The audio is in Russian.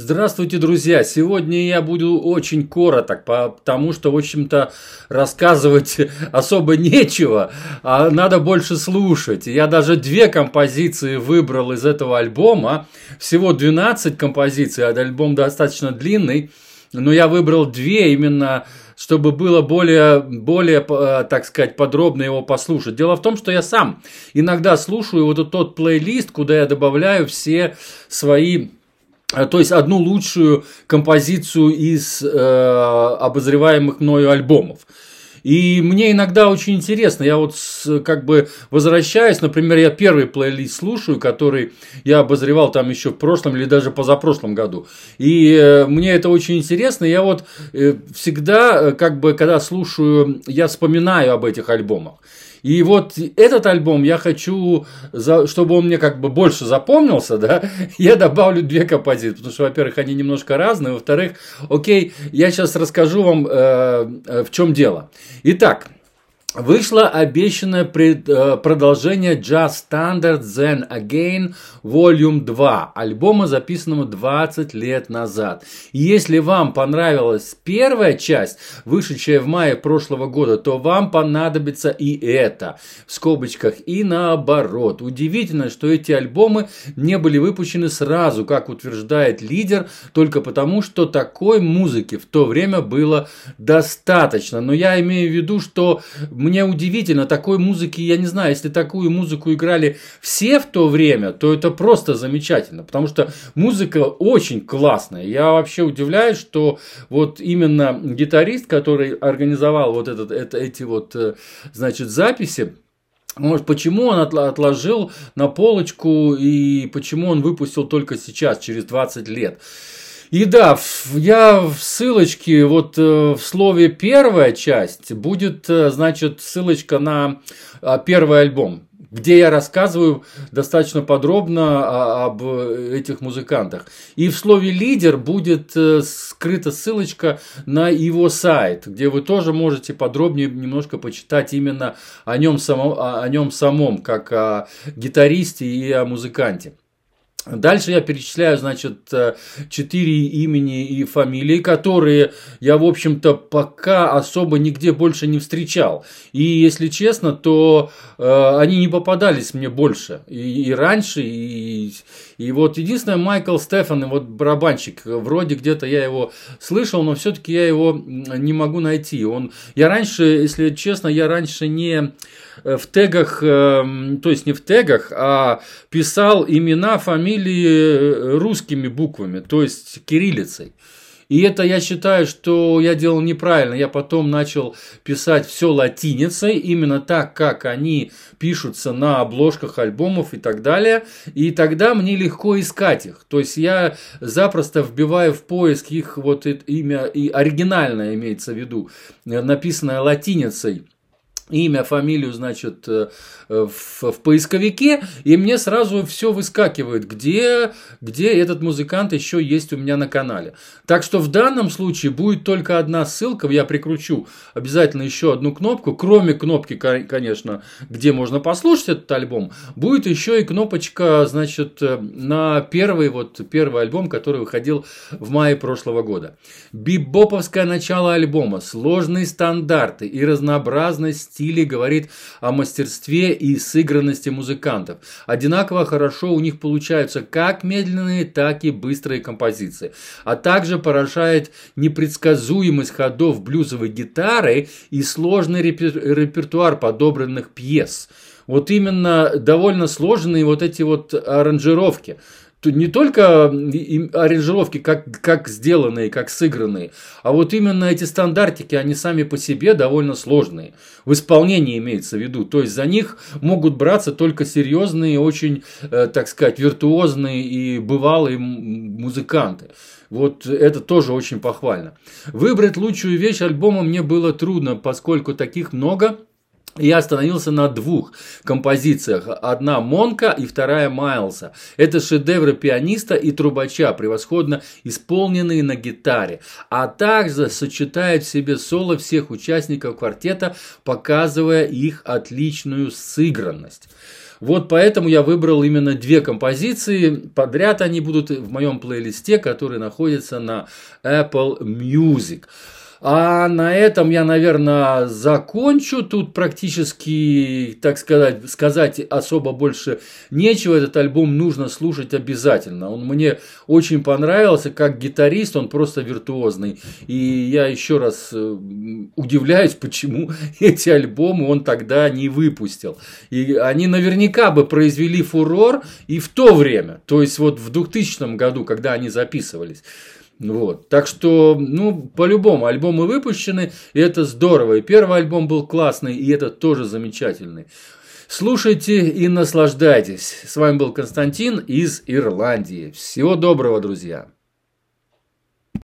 Здравствуйте, друзья! Сегодня я буду очень короток, потому что, в общем-то, рассказывать особо нечего, а надо больше слушать. Я даже две композиции выбрал из этого альбома. Всего 12 композиций, а альбом достаточно длинный. Но я выбрал две именно чтобы было более, более, э, так сказать, подробно его послушать. Дело в том, что я сам иногда слушаю вот тот плейлист, куда я добавляю все свои то есть одну лучшую композицию из э, обозреваемых мною альбомов. И мне иногда очень интересно, я вот как бы возвращаюсь, например, я первый плейлист слушаю, который я обозревал там еще в прошлом или даже позапрошлом году. И э, мне это очень интересно, я вот э, всегда, как бы, когда слушаю, я вспоминаю об этих альбомах. И вот этот альбом я хочу, чтобы он мне как бы больше запомнился, да, я добавлю две композиции, потому что, во-первых, они немножко разные, во-вторых, окей, я сейчас расскажу вам, э, э, в чем дело. Итак, Вышло обещанное пред, э, продолжение Jazz Standard Then Again Volume 2, альбома, записанного 20 лет назад. И если вам понравилась первая часть, вышедшая в мае прошлого года, то вам понадобится и это, в скобочках, и наоборот. Удивительно, что эти альбомы не были выпущены сразу, как утверждает лидер, только потому, что такой музыки в то время было достаточно. Но я имею в виду, что мне удивительно, такой музыки, я не знаю, если такую музыку играли все в то время, то это просто замечательно, потому что музыка очень классная. Я вообще удивляюсь, что вот именно гитарист, который организовал вот этот, это, эти вот, э, значит, записи, может, почему он отложил на полочку и почему он выпустил только сейчас, через 20 лет? И да, я в ссылочке, вот э, в слове первая часть будет, э, значит, ссылочка на а, первый альбом, где я рассказываю достаточно подробно об этих музыкантах. И в слове лидер будет э, скрыта ссылочка на его сайт, где вы тоже можете подробнее немножко почитать именно о нем самом, о нем самом как о гитаристе и о музыканте. Дальше я перечисляю, значит, э, четыре имени и фамилии, которые я, в общем-то, пока особо нигде больше не встречал. И, если честно, то э, они не попадались мне больше. И, и раньше, и, и вот единственное, Майкл Стефан, вот барабанщик, вроде где-то я его слышал, но все-таки я его не могу найти. Он, я раньше, если честно, я раньше не Э, в тегах, эм, то есть не в тегах, а писал имена, фамилии э, русскими буквами, то есть кириллицей. И это я считаю, что я делал неправильно. Я потом начал писать все латиницей, именно так, как они пишутся на обложках альбомов и так далее. И тогда мне легко искать их. То есть я запросто вбиваю в поиск их вот имя, и оригинальное имеется в виду, э, написанное латиницей имя, фамилию, значит, э, в, в поисковике, и мне сразу все выскакивает, где, где этот музыкант еще есть у меня на канале. Так что в данном случае будет только одна ссылка, я прикручу обязательно еще одну кнопку, кроме кнопки, конечно, где можно послушать этот альбом, будет еще и кнопочка, значит, на первый, вот, первый альбом, который выходил в мае прошлого года. Бибоповское начало альбома, сложные стандарты и разнообразность стиле говорит о мастерстве и сыгранности музыкантов. Одинаково хорошо у них получаются как медленные, так и быстрые композиции. А также поражает непредсказуемость ходов блюзовой гитары и сложный репертуар подобранных пьес. Вот именно довольно сложные вот эти вот аранжировки не только аранжировки, как, как сделанные, как сыгранные, а вот именно эти стандартики, они сами по себе довольно сложные. В исполнении имеется в виду. То есть за них могут браться только серьезные, очень, э, так сказать, виртуозные и бывалые музыканты. Вот это тоже очень похвально. Выбрать лучшую вещь альбома мне было трудно, поскольку таких много – я остановился на двух композициях. Одна Монка и вторая Майлса. Это шедевры пианиста и трубача, превосходно исполненные на гитаре. А также сочетает в себе соло всех участников квартета, показывая их отличную сыгранность. Вот поэтому я выбрал именно две композиции. Подряд они будут в моем плейлисте, который находится на Apple Music. А на этом я, наверное, закончу. Тут практически, так сказать, сказать особо больше нечего. Этот альбом нужно слушать обязательно. Он мне очень понравился. Как гитарист он просто виртуозный. И я еще раз э, удивляюсь, почему эти альбомы он тогда не выпустил. И они наверняка бы произвели фурор и в то время. То есть вот в 2000 году, когда они записывались. Вот. Так что, ну, по-любому, альбомы выпущены, и это здорово. И первый альбом был классный, и этот тоже замечательный. Слушайте и наслаждайтесь. С вами был Константин из Ирландии. Всего доброго, друзья.